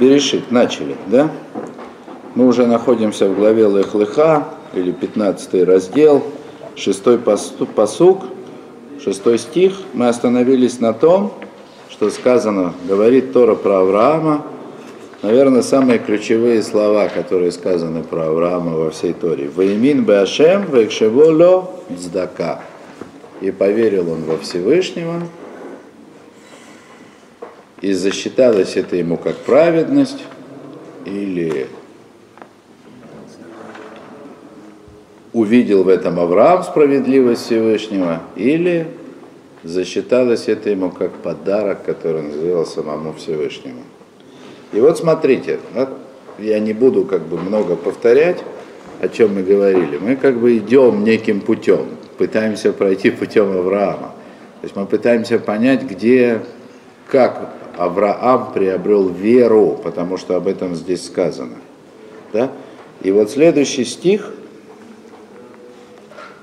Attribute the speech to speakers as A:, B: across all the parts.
A: Берешит, начали, да? Мы уже находимся в главе Лехлыха, или 15 раздел, 6 посук, 6 стих. Мы остановились на том, что сказано, говорит Тора про Авраама, наверное, самые ключевые слова, которые сказаны про Авраама во всей Торе. «Ваимин беашем векшеволо цдака». И поверил он во Всевышнего, и засчиталось это ему как праведность, или увидел в этом Авраам справедливость Всевышнего, или засчиталось это ему как подарок, который он сделал самому Всевышнему. И вот смотрите, я не буду как бы много повторять, о чем мы говорили. Мы как бы идем неким путем, пытаемся пройти путем Авраама. То есть мы пытаемся понять, где, как Авраам приобрел веру, потому что об этом здесь сказано. Да? И вот следующий стих,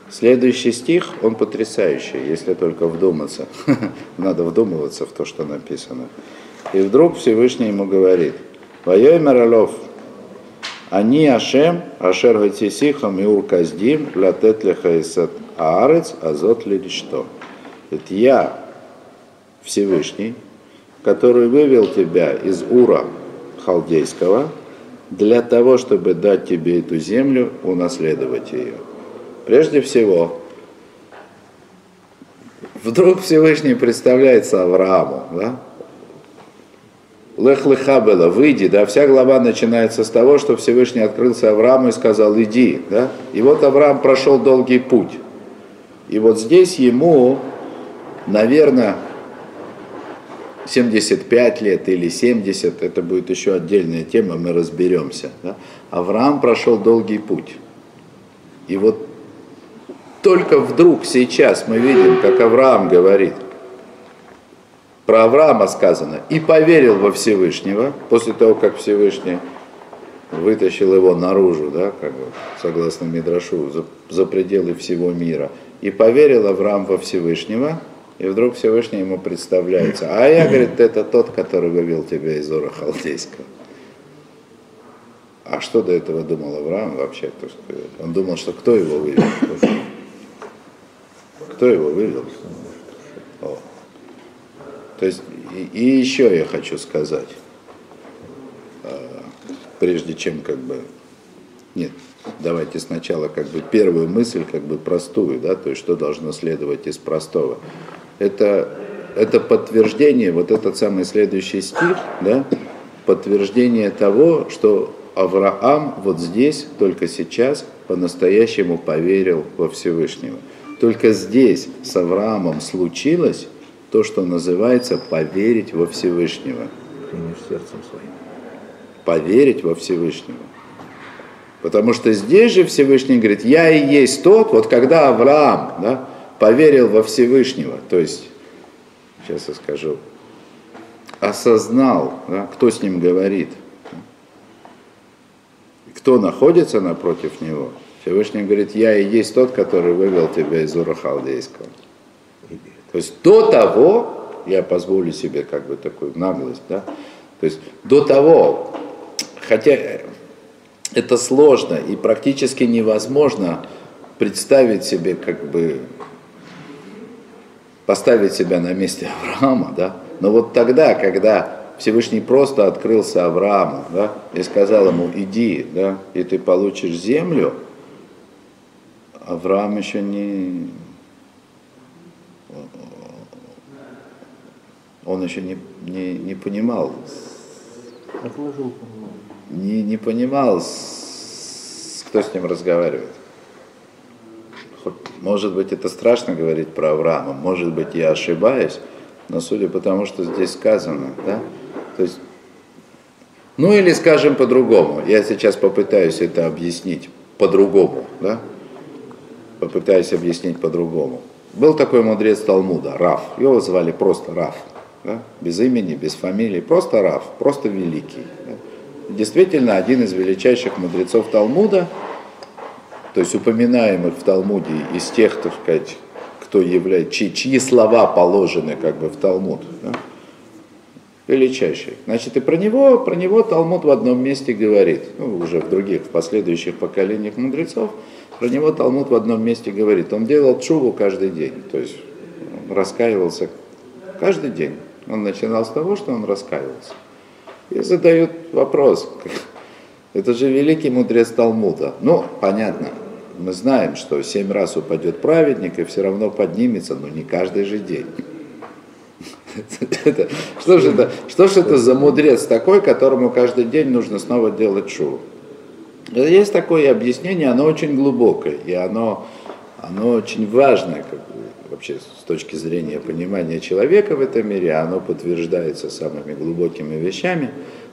A: следующий стих, он потрясающий, если только вдуматься. Надо вдумываться в то, что написано. И вдруг Всевышний ему говорит, «Воей Маралов, они Ашем, Ашер Гатисихам и Урказдим, Латет Лехаисат Аарец, Азот Лиришто». Это я, Всевышний, который вывел тебя из Ура халдейского для того, чтобы дать тебе эту землю, унаследовать ее. Прежде всего, вдруг Всевышний представляется Аврааму, да? Лех леха было, выйди, да, вся глава начинается с того, что Всевышний открылся Аврааму и сказал, иди, да, и вот Авраам прошел долгий путь. И вот здесь ему, наверное, 75 лет или 70, это будет еще отдельная тема, мы разберемся. Да? Авраам прошел долгий путь. И вот только вдруг сейчас мы видим, как Авраам говорит, про Авраама сказано, и поверил во Всевышнего, после того, как Всевышний вытащил его наружу, да, как бы, согласно Мидрашу, за, за пределы всего мира. И поверил Авраам во Всевышнего, и вдруг Всевышний ему представляется. А я, говорит, это тот, который вывел тебя из Ура Халдейского. А что до этого думал Авраам вообще? Он думал, что кто его вывел? Кто его вывел? О. То есть, и, и еще я хочу сказать, а, прежде чем как бы, нет, давайте сначала как бы первую мысль как бы простую, да, то есть что должно следовать из простого это, это подтверждение, вот этот самый следующий стих, да, подтверждение того, что Авраам вот здесь, только сейчас, по-настоящему поверил во Всевышнего. Только здесь с Авраамом случилось то, что называется поверить во Всевышнего. сердцем своим. Поверить во Всевышнего. Потому что здесь же Всевышний говорит, я и есть тот, вот когда Авраам, да, поверил во Всевышнего, то есть, сейчас я скажу, осознал, да, кто с ним говорит, кто находится напротив него. Всевышний говорит, я и есть тот, который вывел тебя из Ура Халдейского. То есть до того, я позволю себе как бы такую наглость, да, то есть до того, хотя это сложно и практически невозможно представить себе как бы поставить себя на месте Авраама, да, но вот тогда, когда Всевышний просто открылся Аврааму, да, и сказал ему, иди, да, и ты получишь землю, Авраам еще не, он еще не, не, не понимал, не, не понимал, кто с ним разговаривает может быть, это страшно говорить про Авраама, может быть, я ошибаюсь, но судя по тому, что здесь сказано, да, то есть, ну или скажем по-другому, я сейчас попытаюсь это объяснить по-другому, да, попытаюсь объяснить по-другому. Был такой мудрец Талмуда, Раф, его звали просто Раф, да, без имени, без фамилии, просто Раф, просто великий. Да. Действительно, один из величайших мудрецов Талмуда – то есть упоминаемых в Талмуде из тех, так сказать, кто является, чьи, чьи слова положены как бы в Талмуд. Да? величайший. Значит, и про него, про него Талмуд в одном месте говорит, ну, уже в других, в последующих поколениях мудрецов, про него Талмуд в одном месте говорит. Он делал чуву каждый день, то есть раскаивался каждый день. Он начинал с того, что он раскаивался. И задают вопрос, это же великий мудрец Талмуда. Ну, понятно, мы знаем, что семь раз упадет праведник и все равно поднимется, но не каждый же день. что же это, что же это за мудрец такой, которому каждый день нужно снова делать шоу? Есть такое объяснение, оно очень глубокое, и оно, оно очень важное, как бы, вообще с точки зрения понимания человека в этом мире, оно подтверждается самыми глубокими вещами.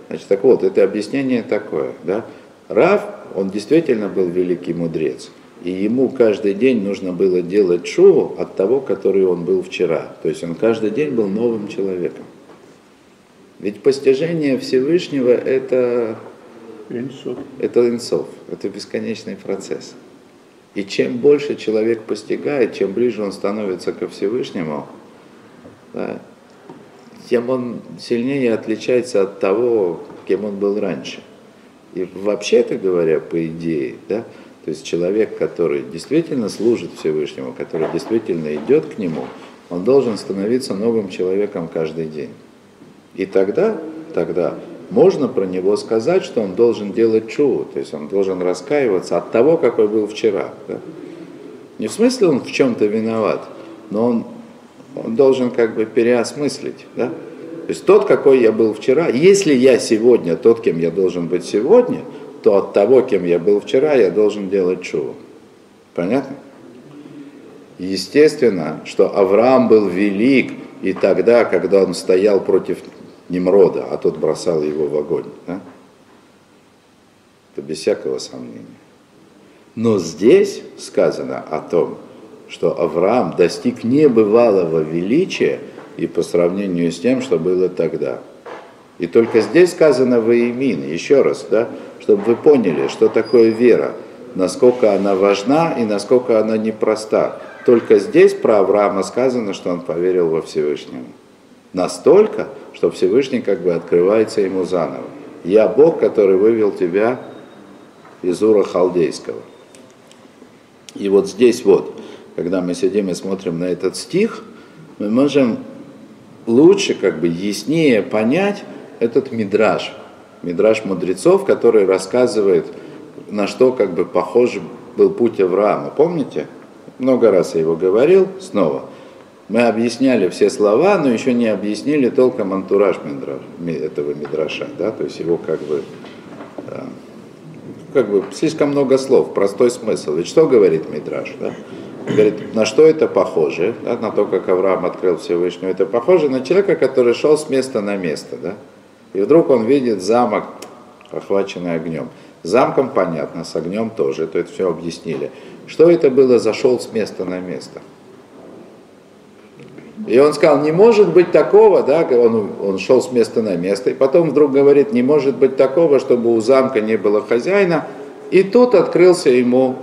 A: Значит, так вот, это объяснение такое, да? Рав, он действительно был великий мудрец, и ему каждый день нужно было делать шоу от того, который он был вчера. То есть он каждый день был новым человеком. Ведь постижение Всевышнего это инсов. это инсов, это бесконечный процесс. И чем больше человек постигает, чем ближе он становится ко Всевышнему, да, тем он сильнее отличается от того, кем он был раньше. И вообще-то говоря, по идее, да, то есть человек, который действительно служит Всевышнему, который действительно идет к нему, он должен становиться новым человеком каждый день. И тогда, тогда можно про него сказать, что он должен делать чуву, то есть он должен раскаиваться от того, какой был вчера. Да? Не в смысле он в чем-то виноват, но он, он должен как бы переосмыслить. Да? То есть тот, какой я был вчера, если я сегодня тот, кем я должен быть сегодня, то от того, кем я был вчера, я должен делать чуву. Понятно? Естественно, что Авраам был велик и тогда, когда он стоял против Немрода, а тот бросал его в огонь. Да? Это без всякого сомнения. Но здесь сказано о том, что Авраам достиг небывалого величия и по сравнению с тем, что было тогда. И только здесь сказано воимин, еще раз, да, чтобы вы поняли, что такое вера, насколько она важна и насколько она непроста. Только здесь про Авраама сказано, что он поверил во Всевышнего. Настолько, что Всевышний как бы открывается ему заново. Я Бог, который вывел тебя из Ура Халдейского. И вот здесь вот, когда мы сидим и смотрим на этот стих, мы можем лучше, как бы яснее понять этот мидраж, мидраж мудрецов, который рассказывает, на что как бы похож был путь Авраама. Помните? Много раз я его говорил, снова – мы объясняли все слова, но еще не объяснили толком антураж этого мидраша, да, то есть его как бы, да, как бы слишком много слов, простой смысл. Ведь что говорит мидраш, да? Говорит, на что это похоже, да, на то, как Авраам открыл Всевышнего, это похоже на человека, который шел с места на место, да, и вдруг он видит замок, охваченный огнем. Замком понятно, с огнем тоже, то это все объяснили. Что это было, зашел с места на место? И он сказал, не может быть такого, да, он, он шел с места на место, и потом вдруг говорит, не может быть такого, чтобы у замка не было хозяина, и тут открылся ему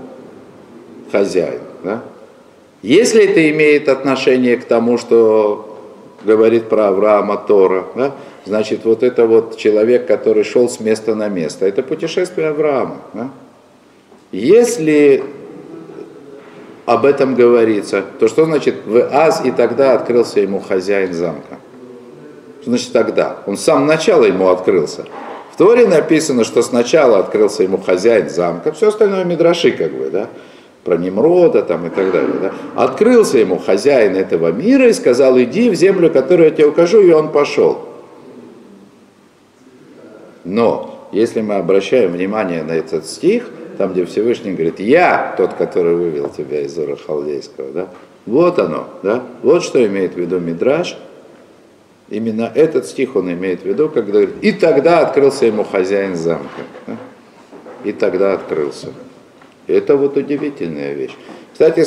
A: хозяин. Да? Если это имеет отношение к тому, что говорит про Авраама Тора, да, значит вот это вот человек, который шел с места на место, это путешествие Авраама. Да? Если об этом говорится, то что значит в аз и тогда открылся ему хозяин замка? Что значит тогда? Он с самого начала ему открылся. В Торе написано, что сначала открылся ему хозяин замка, все остальное мидраши как бы, да, про Немрода там и так далее. Да. Открылся ему хозяин этого мира и сказал, иди в землю, которую я тебе укажу, и он пошел. Но, если мы обращаем внимание на этот стих, там, где Всевышний говорит, я тот, который вывел тебя из Ура Халдейского, да? Вот оно, да? Вот что имеет в виду Мидраш. Именно этот стих он имеет в виду, когда говорит, и тогда открылся ему хозяин замка. Да? И тогда открылся. Это вот удивительная вещь. Кстати,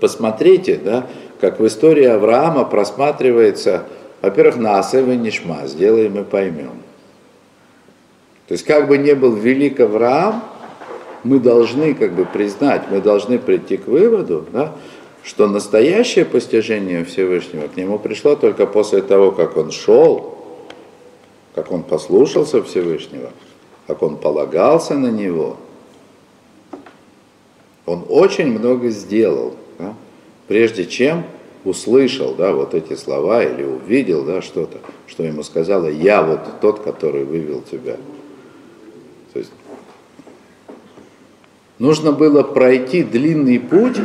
A: посмотрите, да, как в истории Авраама просматривается, во-первых, Наасев и Нишма, сделаем и поймем. То есть как бы не был велик Авраам, мы должны как бы признать, мы должны прийти к выводу, да, что настоящее постижение Всевышнего к нему пришло только после того, как он шел как он послушался Всевышнего, как он полагался на него, он очень много сделал, да, прежде чем услышал да, вот эти слова или увидел да, что-то, что ему сказала, я вот тот, который вывел тебя. То есть нужно было пройти длинный путь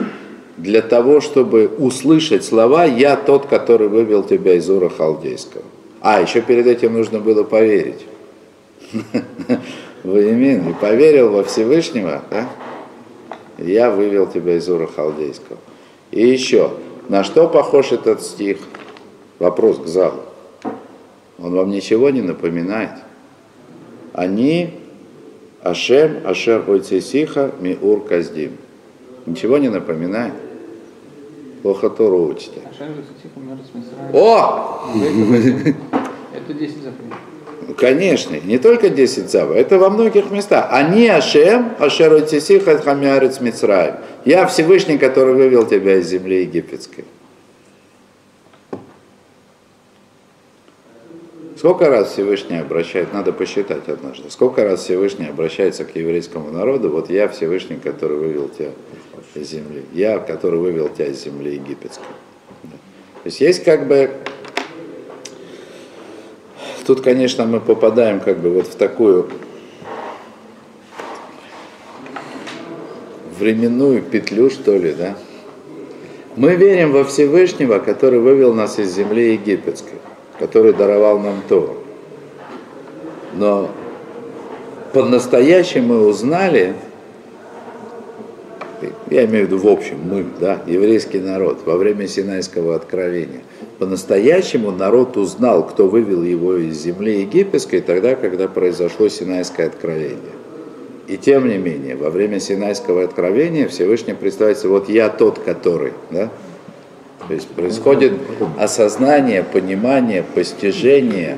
A: для того, чтобы услышать слова «Я тот, который вывел тебя из Ура Халдейского». А, еще перед этим нужно было поверить. Ваимин, и поверил во Всевышнего, да? Я вывел тебя из Ура Халдейского. И еще, на что похож этот стих? Вопрос к залу. Он вам ничего не напоминает? Они Ашем, Ашер Ойцесиха, Миур Каздим. Ничего не напоминает? Плохо Тору учите. О!
B: Это 10 заповедей.
A: Конечно, не только 10 зава, это во многих местах. Они Ашем, Ашер Ойцесиха, Хамиарец Мицраем. Я Всевышний, который вывел тебя из земли египетской. Сколько раз Всевышний обращает, надо посчитать однажды, сколько раз Всевышний обращается к еврейскому народу, вот я Всевышний, который вывел тебя из земли, я, который вывел тебя из земли египетской. То есть есть как бы, тут, конечно, мы попадаем как бы вот в такую временную петлю, что ли, да? Мы верим во Всевышнего, который вывел нас из земли египетской который даровал нам то. Но по-настоящему мы узнали, я имею в виду в общем, мы, да, еврейский народ, во время Синайского откровения, по-настоящему народ узнал, кто вывел его из земли египетской тогда, когда произошло Синайское откровение. И тем не менее, во время Синайского откровения Всевышний представится, вот я тот, который, да, то есть происходит осознание, понимание, постижение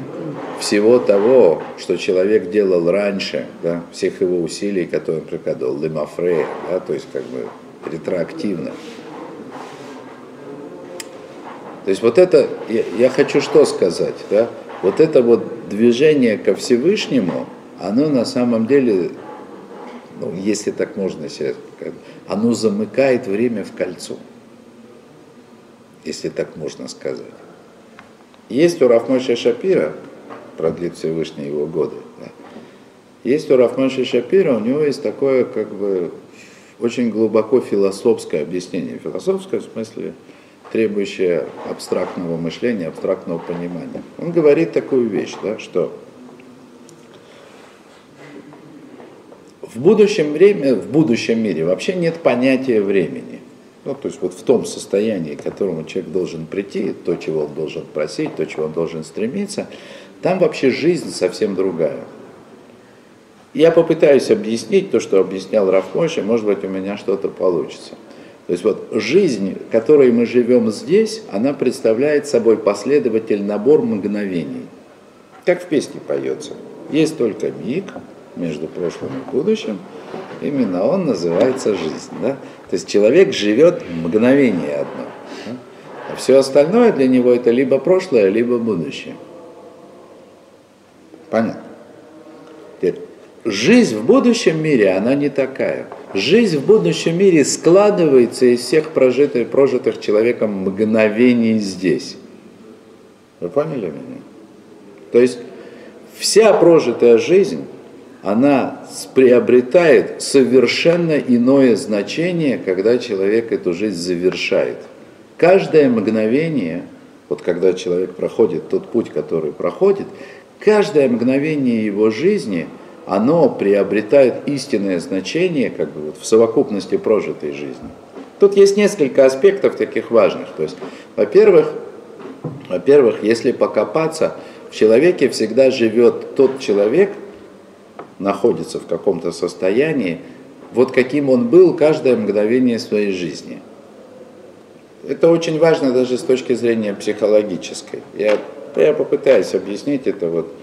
A: всего того, что человек делал раньше, да, всех его усилий, которые он прикладывал, лимафрея, да, то есть как бы ретроактивно. То есть вот это, я, я хочу что сказать, да, вот это вот движение ко Всевышнему, оно на самом деле, ну, если так можно себе сказать, оно замыкает время в кольцо если так можно сказать. Есть у Рафмойша Шапира, продлит Всевышний его годы, да, есть у Рафмойша Шапира, у него есть такое как бы очень глубоко философское объяснение. Философское в смысле требующее абстрактного мышления, абстрактного понимания. Он говорит такую вещь, да, что в будущем время, в будущем мире вообще нет понятия времени. Ну, то есть вот в том состоянии, к которому человек должен прийти, то, чего он должен просить, то, чего он должен стремиться, там вообще жизнь совсем другая. Я попытаюсь объяснить то, что объяснял Рафмойша, может быть, у меня что-то получится. То есть вот жизнь, которой мы живем здесь, она представляет собой последователь набор мгновений. Как в песне поется. Есть только миг между прошлым и будущим, именно он называется жизнь. Да? То есть человек живет мгновение одно. Да? А все остальное для него это либо прошлое, либо будущее. Понятно? Теперь, жизнь в будущем мире, она не такая. Жизнь в будущем мире складывается из всех прожитых, прожитых человеком мгновений здесь. Вы поняли меня? То есть вся прожитая жизнь она приобретает совершенно иное значение, когда человек эту жизнь завершает. Каждое мгновение, вот когда человек проходит тот путь, который проходит, каждое мгновение его жизни, оно приобретает истинное значение как бы вот в совокупности прожитой жизни. Тут есть несколько аспектов таких важных. То есть, во-первых, во-первых, если покопаться, в человеке всегда живет тот человек, находится в каком-то состоянии, вот каким он был каждое мгновение своей жизни. Это очень важно даже с точки зрения психологической. Я, я попытаюсь объяснить это вот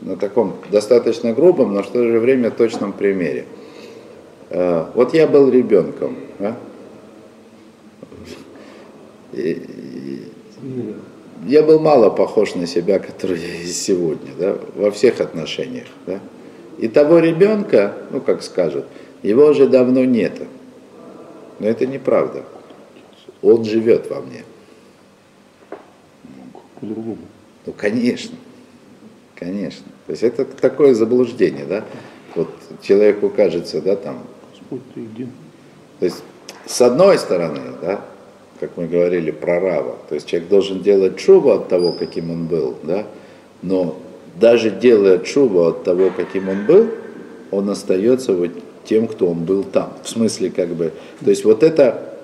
A: на таком достаточно грубом, но в то же время точном примере. Э, вот я был ребенком. А? Я был мало похож на себя, который я есть сегодня, да, во всех отношениях, да. И того ребенка, ну, как скажут, его уже давно нету. Но это неправда. Он живет во мне.
C: По-другому.
A: Ну, конечно. Конечно. То есть это такое заблуждение, да. Вот человеку кажется, да, там, то есть, с одной стороны, да, как мы говорили про Рава, то есть человек должен делать чубу от того, каким он был, да, но даже делая чубу от того, каким он был, он остается вот тем, кто он был там. В смысле, как бы, то есть вот это,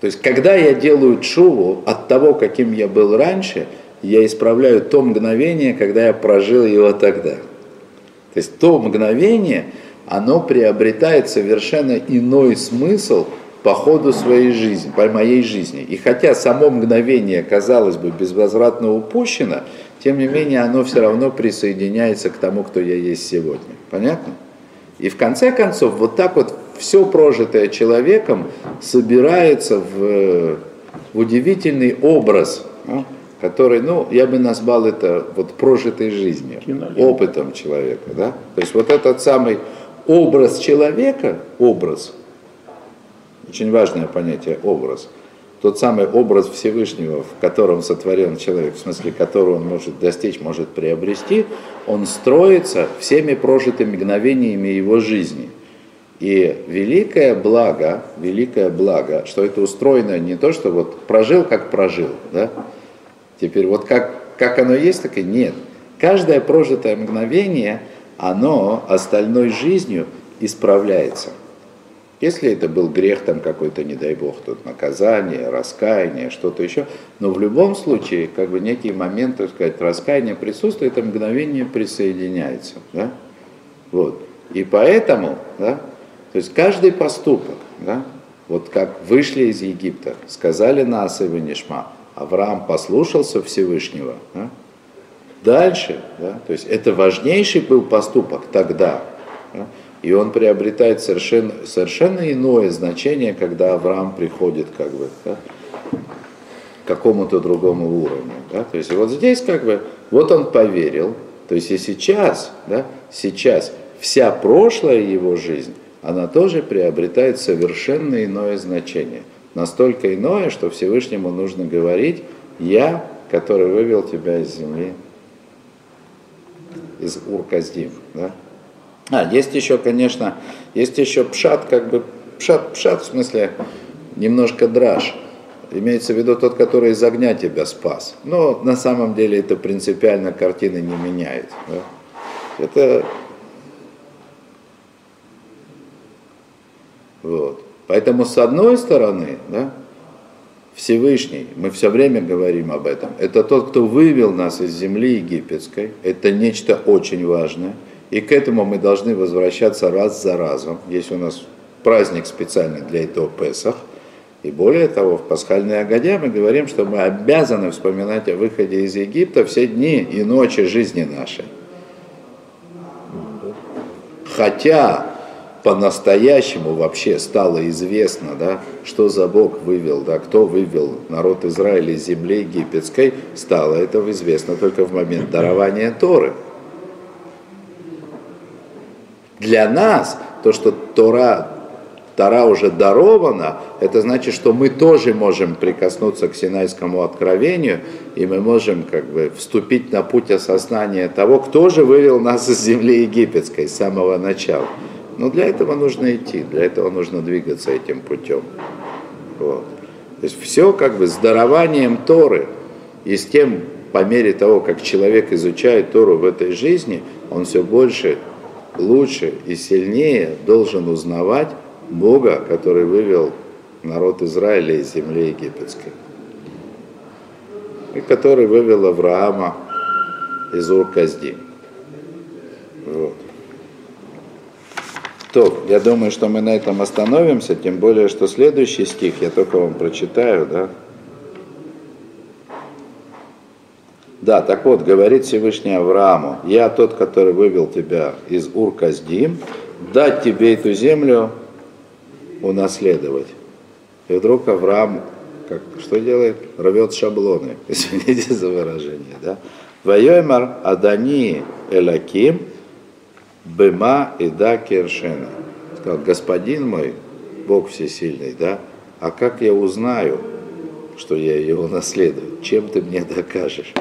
A: то есть когда я делаю чуву от того, каким я был раньше, я исправляю то мгновение, когда я прожил его тогда. То есть то мгновение, оно приобретает совершенно иной смысл по ходу своей жизни, по моей жизни. И хотя само мгновение, казалось бы, безвозвратно упущено, тем не менее оно все равно присоединяется к тому, кто я есть сегодня. Понятно? И в конце концов, вот так вот все прожитое человеком собирается в, в удивительный образ, а, который, ну, я бы назвал это вот прожитой жизнью,
C: Кинолента.
A: опытом человека. Да? То есть вот этот самый образ человека, образ, очень важное понятие образ, тот самый образ Всевышнего, в котором сотворен человек, в смысле которого он может достичь, может приобрести, он строится всеми прожитыми мгновениями его жизни. И великое благо, великое благо, что это устроено не то, что вот прожил, как прожил, да? Теперь вот как, как оно есть, так и нет. Каждое прожитое мгновение, оно остальной жизнью исправляется. Если это был грех там какой-то, не дай бог, тут наказание, раскаяние, что-то еще, но в любом случае, как бы некий момент, так сказать, раскаяния присутствует, это мгновение присоединяется, да? Вот. И поэтому, да, то есть каждый поступок, да, вот как вышли из Египта, сказали нас и Нишма, Авраам послушался Всевышнего, да, дальше, да, то есть это важнейший был поступок тогда, да, и он приобретает совершенно, совершенно иное значение, когда Авраам приходит как бы, да, к какому-то другому уровню. Да? То есть вот здесь как бы, вот он поверил, то есть и сейчас, да, сейчас вся прошлая его жизнь, она тоже приобретает совершенно иное значение. Настолько иное, что Всевышнему нужно говорить, я, который вывел тебя из земли, из Урказдим. Да? А, есть еще, конечно, есть еще пшат, как бы, пшат, пшат в смысле немножко драж. Имеется в виду тот, который из огня тебя спас. Но на самом деле это принципиально картины не меняет. Да? Это вот. Поэтому с одной стороны, да, Всевышний, мы все время говорим об этом, это тот, кто вывел нас из земли египетской, это нечто очень важное, и к этому мы должны возвращаться раз за разом. Есть у нас праздник специальный для этого Песах, и более того, в пасхальной Агоде мы говорим, что мы обязаны вспоминать о выходе из Египта все дни и ночи жизни нашей. Хотя по-настоящему вообще стало известно, да, что за Бог вывел, да, кто вывел народ Израиля из земли египетской, стало это известно только в момент дарования Торы. Для нас то, что Тора, Тора уже дарована, это значит, что мы тоже можем прикоснуться к Синайскому откровению, и мы можем как бы вступить на путь осознания того, кто же вывел нас из земли египетской с самого начала. Но для этого нужно идти, для этого нужно двигаться этим путем. Вот. То есть все как бы с дарованием Торы и с тем, по мере того, как человек изучает Тору в этой жизни, он все больше, лучше и сильнее должен узнавать Бога, который вывел народ Израиля из земли египетской. И который вывел Авраама из Ур-Каздим. Вот. То, я думаю, что мы на этом остановимся, тем более, что следующий стих я только вам прочитаю, да. Да, так вот, говорит Всевышний Аврааму, я тот, который вывел тебя из Ур-Каздим, дать тебе эту землю унаследовать. И вдруг Авраам как, что делает? Рвет шаблоны, извините за выражение, да? Вайомар Адани Элаким Бема и да Кершена. Сказал, господин мой, Бог всесильный, да? А как я узнаю, что я его наследую? Чем ты мне докажешь?